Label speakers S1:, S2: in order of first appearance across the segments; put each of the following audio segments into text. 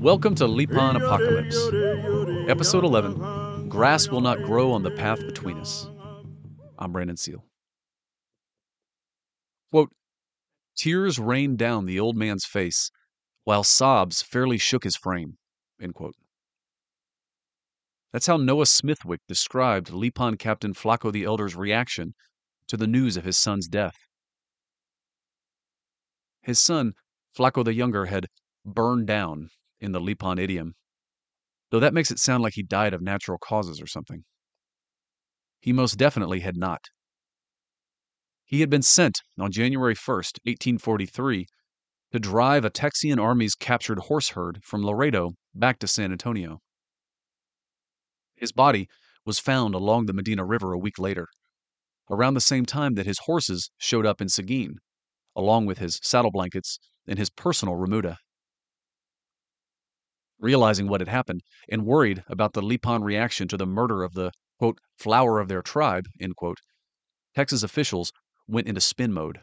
S1: Welcome to Lipan Apocalypse, Episode 11 Grass Will Not Grow on the Path Between Us. I'm Brandon Seale. Quote, Tears rained down the old man's face, while sobs fairly shook his frame. End quote. That's how Noah Smithwick described Lipan Captain Flaco the Elder's reaction to the news of his son's death. His son, Flaco the Younger, had burned down in the Lipan idiom, though that makes it sound like he died of natural causes or something. He most definitely had not. He had been sent on January 1st, 1843, to drive a Texian army's captured horse herd from Laredo back to San Antonio. His body was found along the Medina River a week later, around the same time that his horses showed up in Seguin, along with his saddle blankets and his personal remuda. Realizing what had happened and worried about the Lipan reaction to the murder of the, quote, flower of their tribe, end quote, Texas officials went into spin mode.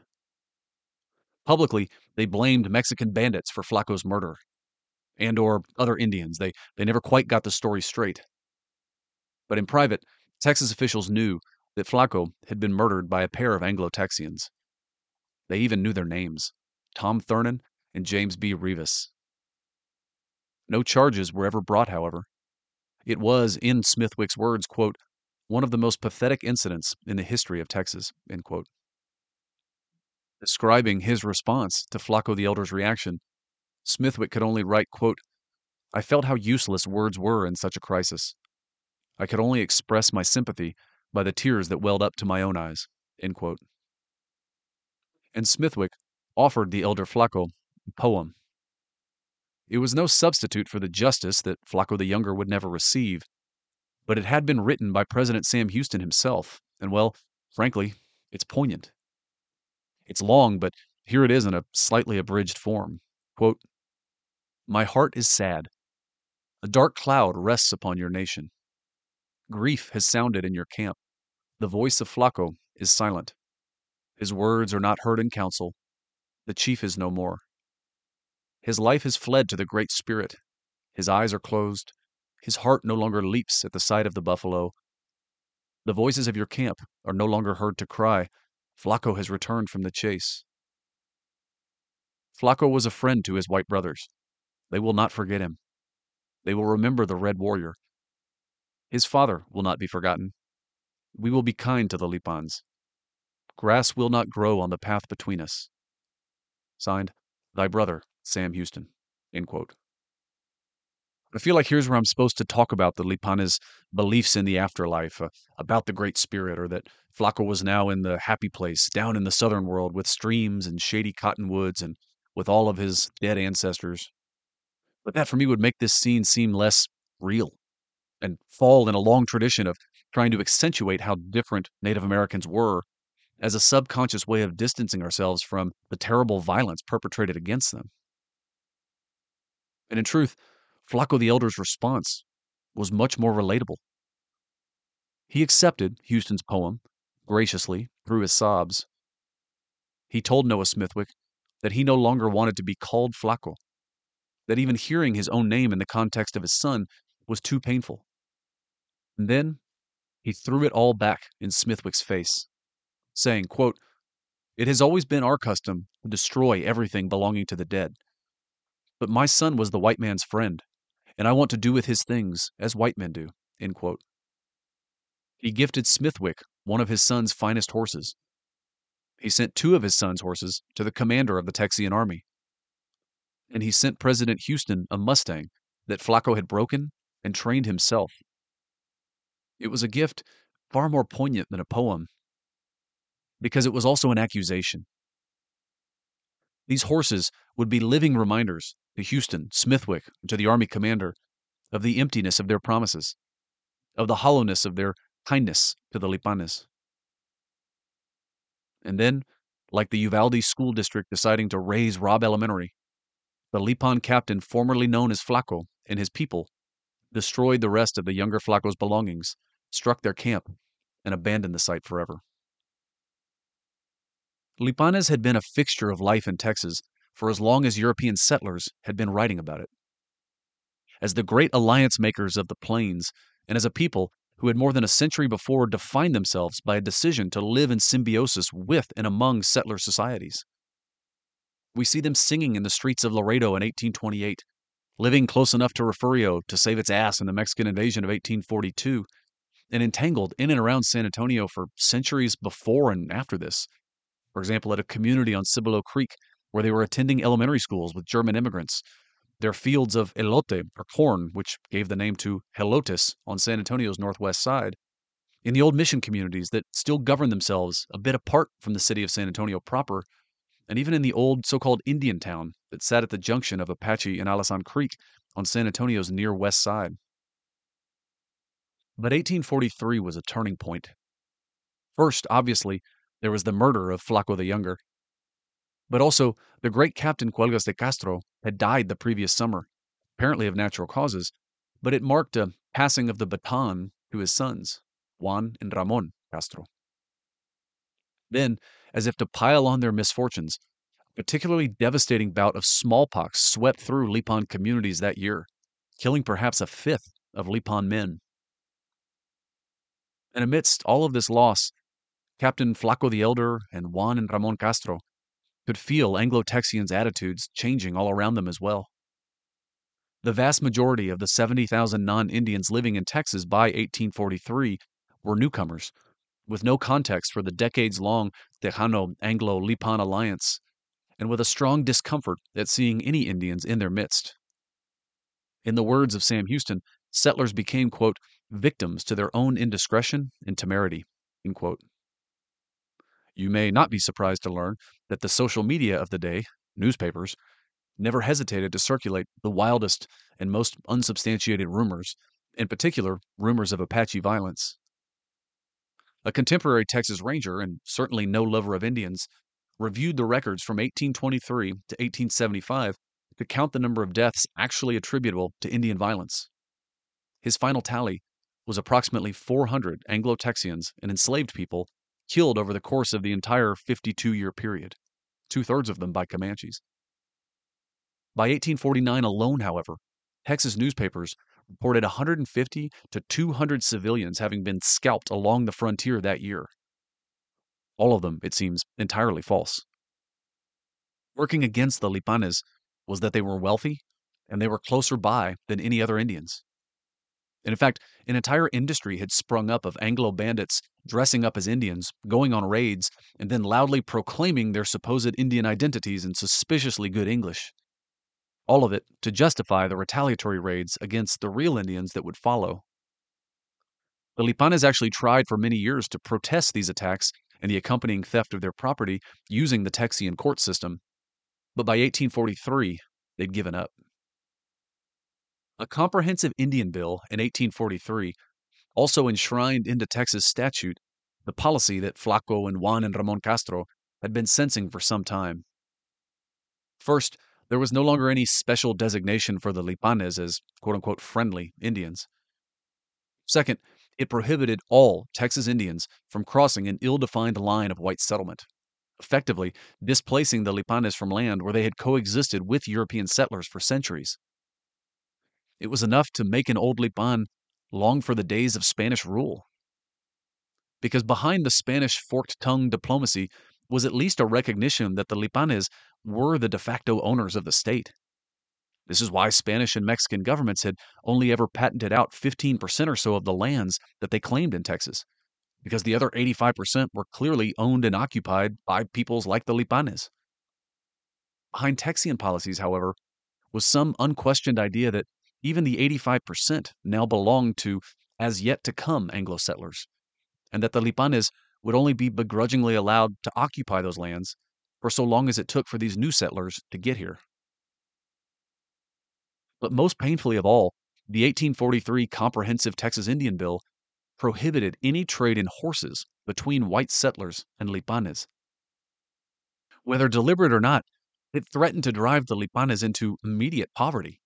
S1: Publicly, they blamed Mexican bandits for Flaco's murder and or other Indians. They they never quite got the story straight. But in private, Texas officials knew that Flaco had been murdered by a pair of Anglo-Texians. They even knew their names, Tom Thurnon and James B. Rivas. No charges were ever brought, however. It was, in Smithwick's words, quote, one of the most pathetic incidents in the history of Texas, end quote. Describing his response to Flaco the Elder's reaction, Smithwick could only write, quote, I felt how useless words were in such a crisis. I could only express my sympathy by the tears that welled up to my own eyes. And Smithwick offered the elder Flaco a poem it was no substitute for the justice that Flaco the Younger would never receive, but it had been written by President Sam Houston himself, and well, frankly, it's poignant. It's long, but here it is in a slightly abridged form. Quote, My heart is sad. A dark cloud rests upon your nation. Grief has sounded in your camp. The voice of Flaco is silent. His words are not heard in council. The chief is no more. His life has fled to the Great Spirit. His eyes are closed. His heart no longer leaps at the sight of the buffalo. The voices of your camp are no longer heard to cry, Flaco has returned from the chase. Flaco was a friend to his white brothers. They will not forget him. They will remember the Red Warrior. His father will not be forgotten. We will be kind to the Lipans. Grass will not grow on the path between us. Signed, Thy Brother, Sam Houston. I feel like here's where I'm supposed to talk about the Lipanes' beliefs in the afterlife, uh, about the Great Spirit, or that Flaco was now in the happy place down in the southern world with streams and shady cottonwoods and with all of his dead ancestors. But that for me would make this scene seem less real and fall in a long tradition of trying to accentuate how different Native Americans were as a subconscious way of distancing ourselves from the terrible violence perpetrated against them. And in truth, Flaco the Elder's response was much more relatable. He accepted Houston's poem graciously through his sobs. He told Noah Smithwick that he no longer wanted to be called Flaco, that even hearing his own name in the context of his son was too painful. And then he threw it all back in Smithwick's face, saying, quote, It has always been our custom to destroy everything belonging to the dead. But my son was the white man's friend, and I want to do with his things as white men do. He gifted Smithwick one of his son's finest horses. He sent two of his son's horses to the commander of the Texian army. And he sent President Houston a Mustang that Flaco had broken and trained himself. It was a gift far more poignant than a poem because it was also an accusation. These horses would be living reminders to Houston, Smithwick, and to the Army commander of the emptiness of their promises, of the hollowness of their kindness to the Lipanes. And then, like the Uvalde School District deciding to raze Robb Elementary, the Lipan captain formerly known as Flaco and his people, destroyed the rest of the younger Flaco's belongings, struck their camp, and abandoned the site forever. Lipanes had been a fixture of life in Texas for as long as European settlers had been writing about it. As the great alliance makers of the plains, and as a people who had more than a century before defined themselves by a decision to live in symbiosis with and among settler societies. We see them singing in the streets of Laredo in 1828, living close enough to Refugio to save its ass in the Mexican invasion of 1842, and entangled in and around San Antonio for centuries before and after this. For example, at a community on Cibolo Creek where they were attending elementary schools with German immigrants, their fields of elote, or corn, which gave the name to Helotes on San Antonio's northwest side, in the old mission communities that still govern themselves a bit apart from the city of San Antonio proper, and even in the old so called Indian town that sat at the junction of Apache and Alazan Creek on San Antonio's near west side. But 1843 was a turning point. First, obviously, there was the murder of Flaco the Younger, but also, the great Captain Cuelgas de Castro had died the previous summer, apparently of natural causes, but it marked a passing of the baton to his sons, Juan and Ramon Castro. Then, as if to pile on their misfortunes, a particularly devastating bout of smallpox swept through Lipan communities that year, killing perhaps a fifth of Lipan men. And amidst all of this loss, Captain Flaco the Elder and Juan and Ramon Castro could feel Anglo Texians' attitudes changing all around them as well. The vast majority of the 70,000 non Indians living in Texas by 1843 were newcomers, with no context for the decades long Tejano Anglo Lipan alliance, and with a strong discomfort at seeing any Indians in their midst. In the words of Sam Houston, settlers became, quote, victims to their own indiscretion and temerity, end quote. You may not be surprised to learn that the social media of the day, newspapers, never hesitated to circulate the wildest and most unsubstantiated rumors, in particular, rumors of Apache violence. A contemporary Texas Ranger, and certainly no lover of Indians, reviewed the records from 1823 to 1875 to count the number of deaths actually attributable to Indian violence. His final tally was approximately 400 Anglo Texians and enslaved people killed over the course of the entire 52 year period, two thirds of them by Comanches. By 1849 alone, however, Texas newspapers reported 150 to 200 civilians having been scalped along the frontier that year. All of them, it seems, entirely false. Working against the Lipanes was that they were wealthy and they were closer by than any other Indians. And in fact, an entire industry had sprung up of Anglo bandits dressing up as Indians, going on raids, and then loudly proclaiming their supposed Indian identities in suspiciously good English. All of it to justify the retaliatory raids against the real Indians that would follow. The Lipanes actually tried for many years to protest these attacks and the accompanying theft of their property using the Texian court system, but by 1843, they'd given up. A comprehensive Indian bill in 1843 also enshrined into Texas statute the policy that Flaco and Juan and Ramon Castro had been sensing for some time. First, there was no longer any special designation for the Lipanes as quote unquote friendly Indians. Second, it prohibited all Texas Indians from crossing an ill defined line of white settlement, effectively displacing the Lipanes from land where they had coexisted with European settlers for centuries. It was enough to make an old Lipan long for the days of Spanish rule. Because behind the Spanish forked tongue diplomacy was at least a recognition that the Lipanes were the de facto owners of the state. This is why Spanish and Mexican governments had only ever patented out 15% or so of the lands that they claimed in Texas, because the other 85% were clearly owned and occupied by peoples like the Lipanes. Behind Texian policies, however, was some unquestioned idea that even the 85% now belonged to as yet to come Anglo settlers, and that the Lipanes would only be begrudgingly allowed to occupy those lands for so long as it took for these new settlers to get here. But most painfully of all, the 1843 Comprehensive Texas Indian Bill prohibited any trade in horses between white settlers and Lipanes. Whether deliberate or not, it threatened to drive the Lipanes into immediate poverty.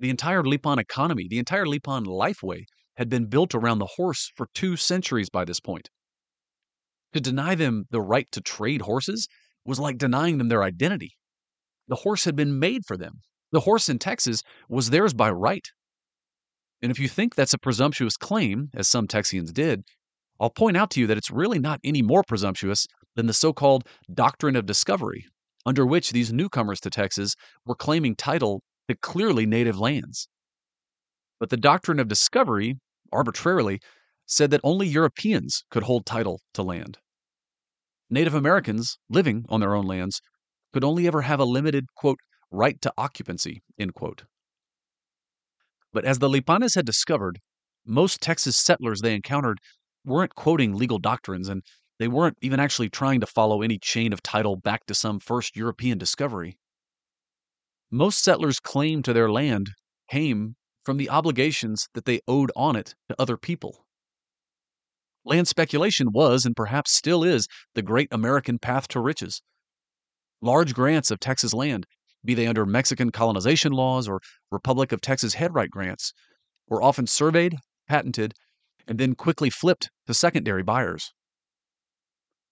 S1: The entire Lipan economy, the entire Lipan lifeway, had been built around the horse for two centuries by this point. To deny them the right to trade horses was like denying them their identity. The horse had been made for them. The horse in Texas was theirs by right. And if you think that's a presumptuous claim, as some Texians did, I'll point out to you that it's really not any more presumptuous than the so called doctrine of discovery, under which these newcomers to Texas were claiming title clearly native lands. But the doctrine of discovery, arbitrarily, said that only Europeans could hold title to land. Native Americans living on their own lands could only ever have a limited, quote, right to occupancy, end quote. But as the Lipanes had discovered, most Texas settlers they encountered weren't quoting legal doctrines and they weren't even actually trying to follow any chain of title back to some first European discovery. Most settlers' claim to their land came from the obligations that they owed on it to other people. Land speculation was, and perhaps still is, the great American path to riches. Large grants of Texas land, be they under Mexican colonization laws or Republic of Texas headright grants, were often surveyed, patented, and then quickly flipped to secondary buyers.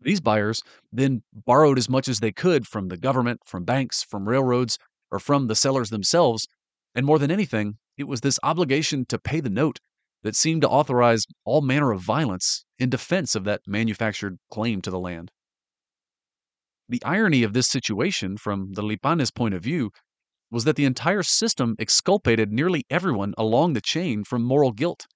S1: These buyers then borrowed as much as they could from the government, from banks, from railroads, or from the sellers themselves, and more than anything, it was this obligation to pay the note that seemed to authorize all manner of violence in defense of that manufactured claim to the land. The irony of this situation, from the Lipanes' point of view, was that the entire system exculpated nearly everyone along the chain from moral guilt,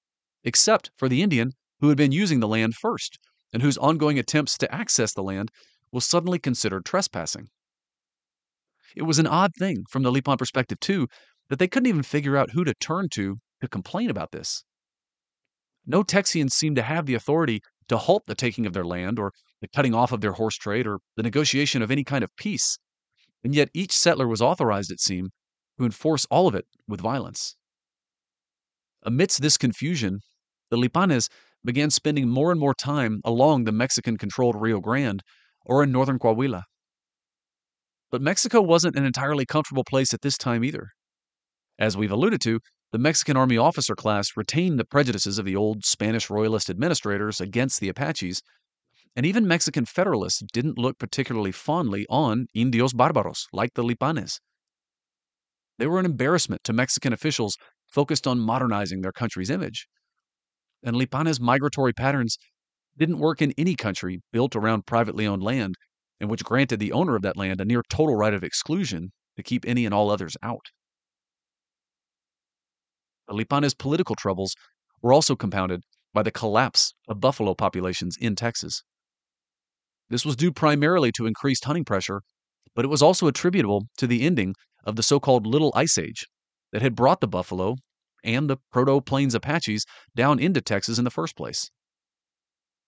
S1: except for the Indian who had been using the land first, and whose ongoing attempts to access the land was suddenly considered trespassing. It was an odd thing, from the Lipan perspective, too, that they couldn't even figure out who to turn to to complain about this. No Texians seemed to have the authority to halt the taking of their land or the cutting off of their horse trade or the negotiation of any kind of peace. And yet each settler was authorized, it seemed, to enforce all of it with violence. Amidst this confusion, the Lipanes began spending more and more time along the Mexican controlled Rio Grande or in northern Coahuila. But Mexico wasn't an entirely comfortable place at this time either. As we've alluded to, the Mexican Army officer class retained the prejudices of the old Spanish royalist administrators against the Apaches, and even Mexican federalists didn't look particularly fondly on indios barbaros like the Lipanes. They were an embarrassment to Mexican officials focused on modernizing their country's image. And Lipanes' migratory patterns didn't work in any country built around privately owned land and which granted the owner of that land a near total right of exclusion to keep any and all others out. Lipanes' political troubles were also compounded by the collapse of buffalo populations in Texas. This was due primarily to increased hunting pressure, but it was also attributable to the ending of the so called Little Ice Age that had brought the buffalo and the Proto Plains Apaches down into Texas in the first place.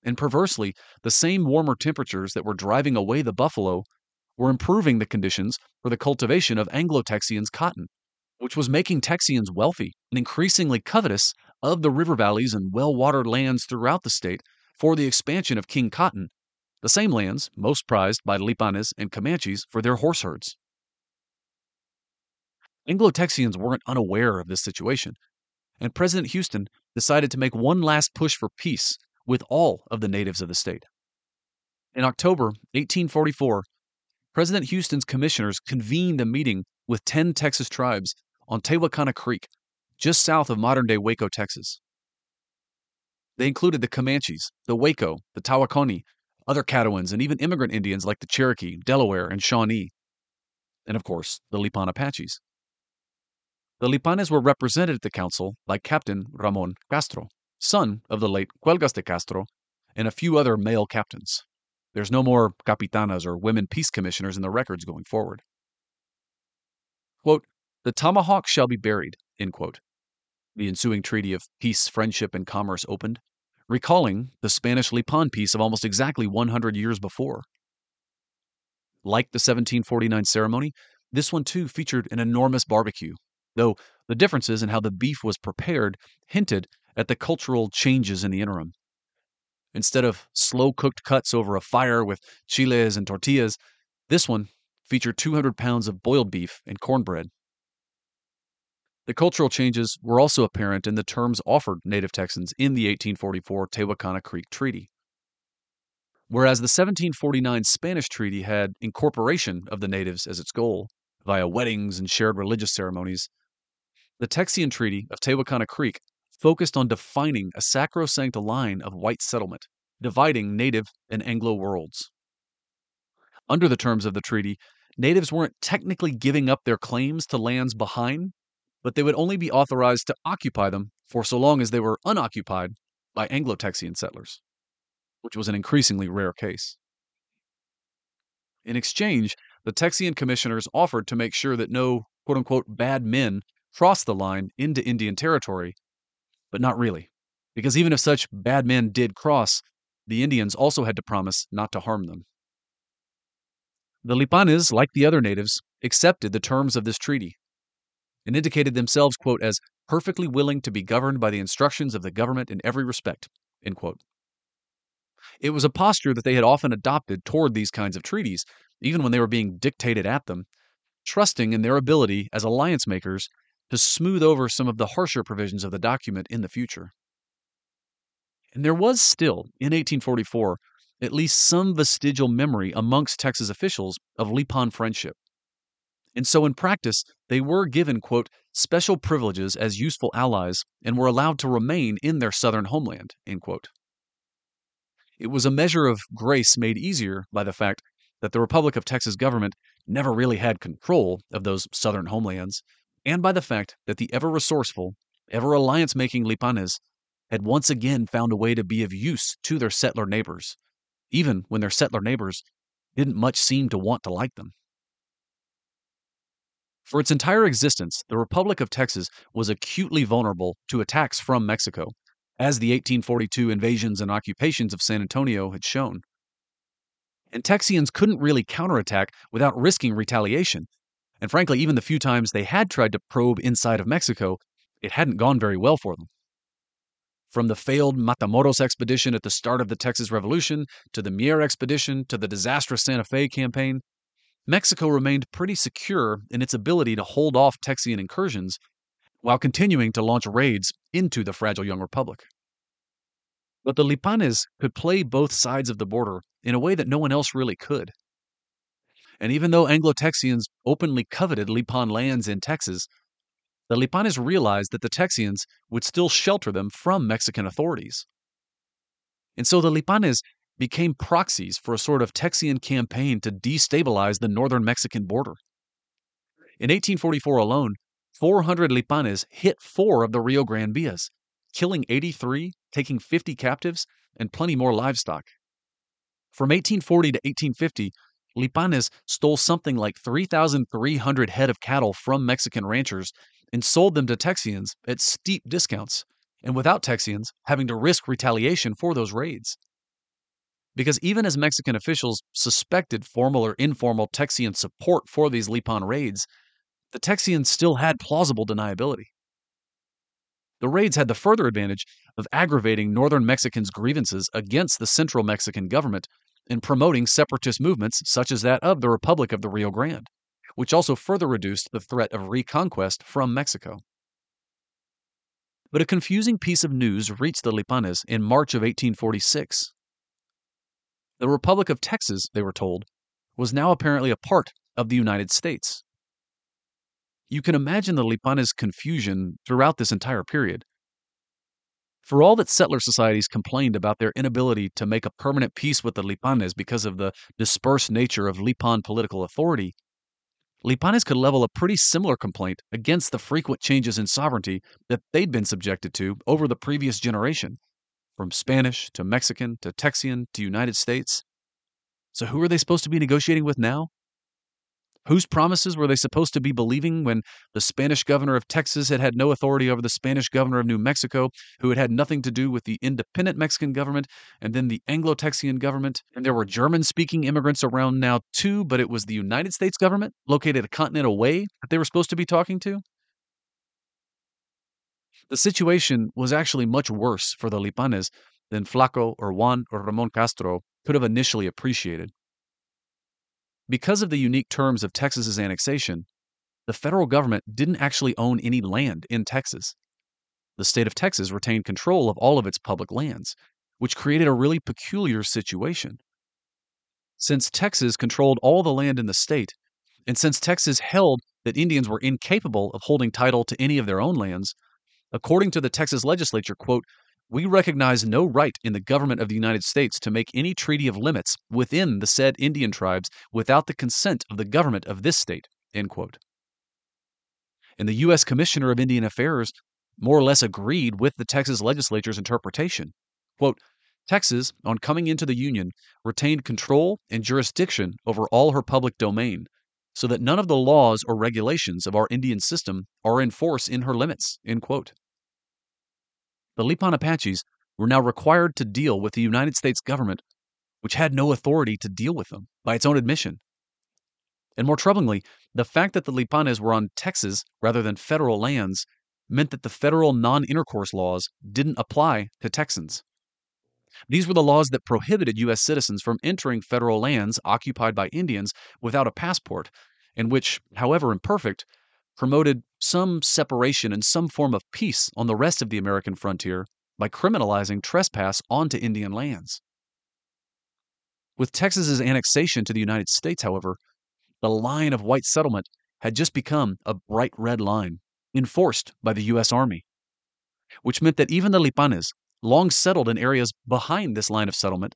S1: And perversely, the same warmer temperatures that were driving away the buffalo were improving the conditions for the cultivation of Anglo Texians cotton which was making Texians wealthy and increasingly covetous of the river valleys and well watered lands throughout the state for the expansion of King Cotton, the same lands most prized by Lipanes and Comanches for their horse herds. Anglo Texians weren't unaware of this situation, and President Houston decided to make one last push for peace with all of the natives of the state. In October 1844, President Houston's commissioners convened a meeting with 10 Texas tribes on Tehuacana Creek, just south of modern day Waco, Texas. They included the Comanches, the Waco, the Tawakoni, other Caddoans, and even immigrant Indians like the Cherokee, Delaware, and Shawnee, and of course, the Lipan Apaches. The Lipanes were represented at the council by Captain Ramon Castro, son of the late Cuelgas de Castro, and a few other male captains. There's no more capitanas or women peace commissioners in the records going forward. Quote, the tomahawk shall be buried, The ensuing treaty of peace, friendship, and commerce opened, recalling the Spanish Lipan peace of almost exactly 100 years before. Like the 1749 ceremony, this one too featured an enormous barbecue, though the differences in how the beef was prepared hinted at the cultural changes in the interim. Instead of slow cooked cuts over a fire with chiles and tortillas, this one featured 200 pounds of boiled beef and cornbread. The cultural changes were also apparent in the terms offered native Texans in the 1844 Tehuacana Creek Treaty. Whereas the 1749 Spanish treaty had incorporation of the natives as its goal, via weddings and shared religious ceremonies, the Texian Treaty of Tehuacana Creek focused on defining a sacrosanct line of white settlement, dividing native and Anglo worlds. Under the terms of the treaty, natives weren't technically giving up their claims to lands behind, but they would only be authorized to occupy them for so long as they were unoccupied by Anglo Texian settlers which was an increasingly rare case. In exchange, the Texian commissioners offered to make sure that no quote unquote bad men crossed the line into Indian territory, but not really, because even if such bad men did cross, the Indians also had to promise not to harm them. The Lipanes, like the other natives, accepted the terms of this treaty and indicated themselves, quote, as perfectly willing to be governed by the instructions of the government in every respect, end quote. It was a posture that they had often adopted toward these kinds of treaties, even when they were being dictated at them, trusting in their ability as alliance makers to smooth over some of the harsher provisions of the document in the future. And there was still, in 1844, at least some vestigial memory amongst Texas officials of Lipan friendship. And so, in practice, they were given, quote, special privileges as useful allies and were allowed to remain in their southern homeland, end quote. It was a measure of grace made easier by the fact that the Republic of Texas government never really had control of those southern homelands, and by the fact that the ever resourceful, ever alliance making Lipanes had once again found a way to be of use to their settler neighbors, even when their settler neighbors didn't much seem to want to like them. For its entire existence, the Republic of Texas was acutely vulnerable to attacks from Mexico, as the 1842 invasions and occupations of San Antonio had shown. And Texians couldn't really counterattack without risking retaliation. And frankly, even the few times they had tried to probe inside of Mexico, it hadn't gone very well for them. From the failed Matamoros expedition at the start of the Texas Revolution to the Mier expedition to the disastrous Santa Fe campaign, Mexico remained pretty secure in its ability to hold off Texian incursions while continuing to launch raids into the fragile young republic. But the Lipanes could play both sides of the border in a way that no one else really could. And even though Anglo Texians openly coveted Lipan lands in Texas, the Lipanes realized that the Texians would still shelter them from Mexican authorities. And so the Lipanes became proxies for a sort of Texian campaign to destabilize the northern Mexican border. In 1844 alone, 400 Lipanes hit four of the Rio Grande Villas, killing 83, taking 50 captives, and plenty more livestock. From 1840 to 1850, Lipanes stole something like 3,300 head of cattle from Mexican ranchers and sold them to Texians at steep discounts, and without Texians having to risk retaliation for those raids. Because even as Mexican officials suspected formal or informal Texian support for these Lipan raids, the Texians still had plausible deniability. The raids had the further advantage of aggravating northern Mexicans' grievances against the central Mexican government and promoting separatist movements such as that of the Republic of the Rio Grande, which also further reduced the threat of reconquest from Mexico. But a confusing piece of news reached the Lipanes in March of 1846. The Republic of Texas, they were told, was now apparently a part of the United States. You can imagine the Lipanes' confusion throughout this entire period. For all that settler societies complained about their inability to make a permanent peace with the Lipanes because of the dispersed nature of Lipan political authority, Lipanes could level a pretty similar complaint against the frequent changes in sovereignty that they'd been subjected to over the previous generation, from Spanish to Mexican to Texian to United States. So, who are they supposed to be negotiating with now? Whose promises were they supposed to be believing when the Spanish governor of Texas had had no authority over the Spanish governor of New Mexico, who had had nothing to do with the independent Mexican government, and then the Anglo Texian government? And there were German speaking immigrants around now too, but it was the United States government, located a continent away, that they were supposed to be talking to? The situation was actually much worse for the Lipanes than Flaco or Juan or Ramon Castro could have initially appreciated. Because of the unique terms of Texas's annexation, the federal government didn't actually own any land in Texas. The state of Texas retained control of all of its public lands, which created a really peculiar situation. Since Texas controlled all the land in the state, and since Texas held that Indians were incapable of holding title to any of their own lands, according to the Texas legislature, quote, we recognize no right in the government of the United States to make any treaty of limits within the said Indian tribes without the consent of the government of this state. And the U.S. Commissioner of Indian Affairs more or less agreed with the Texas legislature's interpretation. Quote, Texas, on coming into the Union, retained control and jurisdiction over all her public domain, so that none of the laws or regulations of our Indian system are in force in her limits. End quote. The Lipan Apaches were now required to deal with the United States government, which had no authority to deal with them, by its own admission. And more troublingly, the fact that the Lipanes were on Texas rather than federal lands meant that the federal non intercourse laws didn't apply to Texans. These were the laws that prohibited U.S. citizens from entering federal lands occupied by Indians without a passport, and which, however imperfect, promoted some separation and some form of peace on the rest of the American frontier by criminalizing trespass onto Indian lands. With Texas's annexation to the United States, however, the line of white settlement had just become a bright red line enforced by the U.S. Army, which meant that even the Lipanes, long settled in areas behind this line of settlement,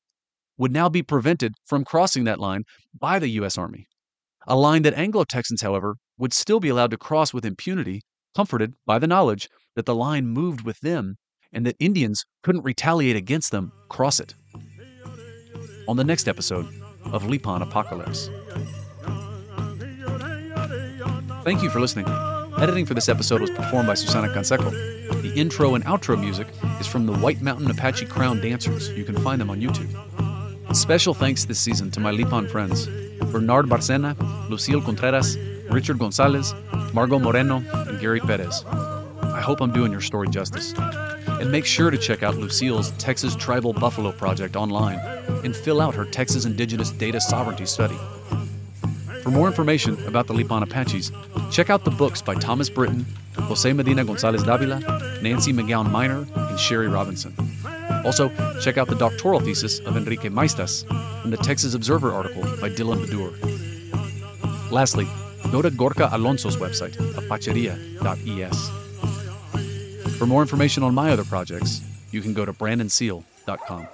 S1: would now be prevented from crossing that line by the U.S. Army. A line that Anglo Texans, however, would still be allowed to cross with impunity, comforted by the knowledge that the line moved with them and that Indians couldn't retaliate against them cross it. On the next episode of Lipan Apocalypse. Thank you for listening. Editing for this episode was performed by Susana Canseco. The intro and outro music is from the White Mountain Apache Crown Dancers. You can find them on YouTube. Special thanks this season to my Lipan friends Bernard Barcena, Lucille Contreras, Richard Gonzalez, Margot Moreno, and Gary Perez. I hope I'm doing your story justice. And make sure to check out Lucille's Texas Tribal Buffalo Project online and fill out her Texas Indigenous Data Sovereignty Study. For more information about the Lipan Apaches, check out the books by Thomas Britten, Jose Medina Gonzalez Davila, Nancy McGown Minor, and Sherry Robinson. Also, check out the doctoral thesis of Enrique Maestas and the Texas Observer article by Dylan Baddour. Lastly, go to Gorka Alonso's website, apacheria.es. For more information on my other projects, you can go to brandonseale.com.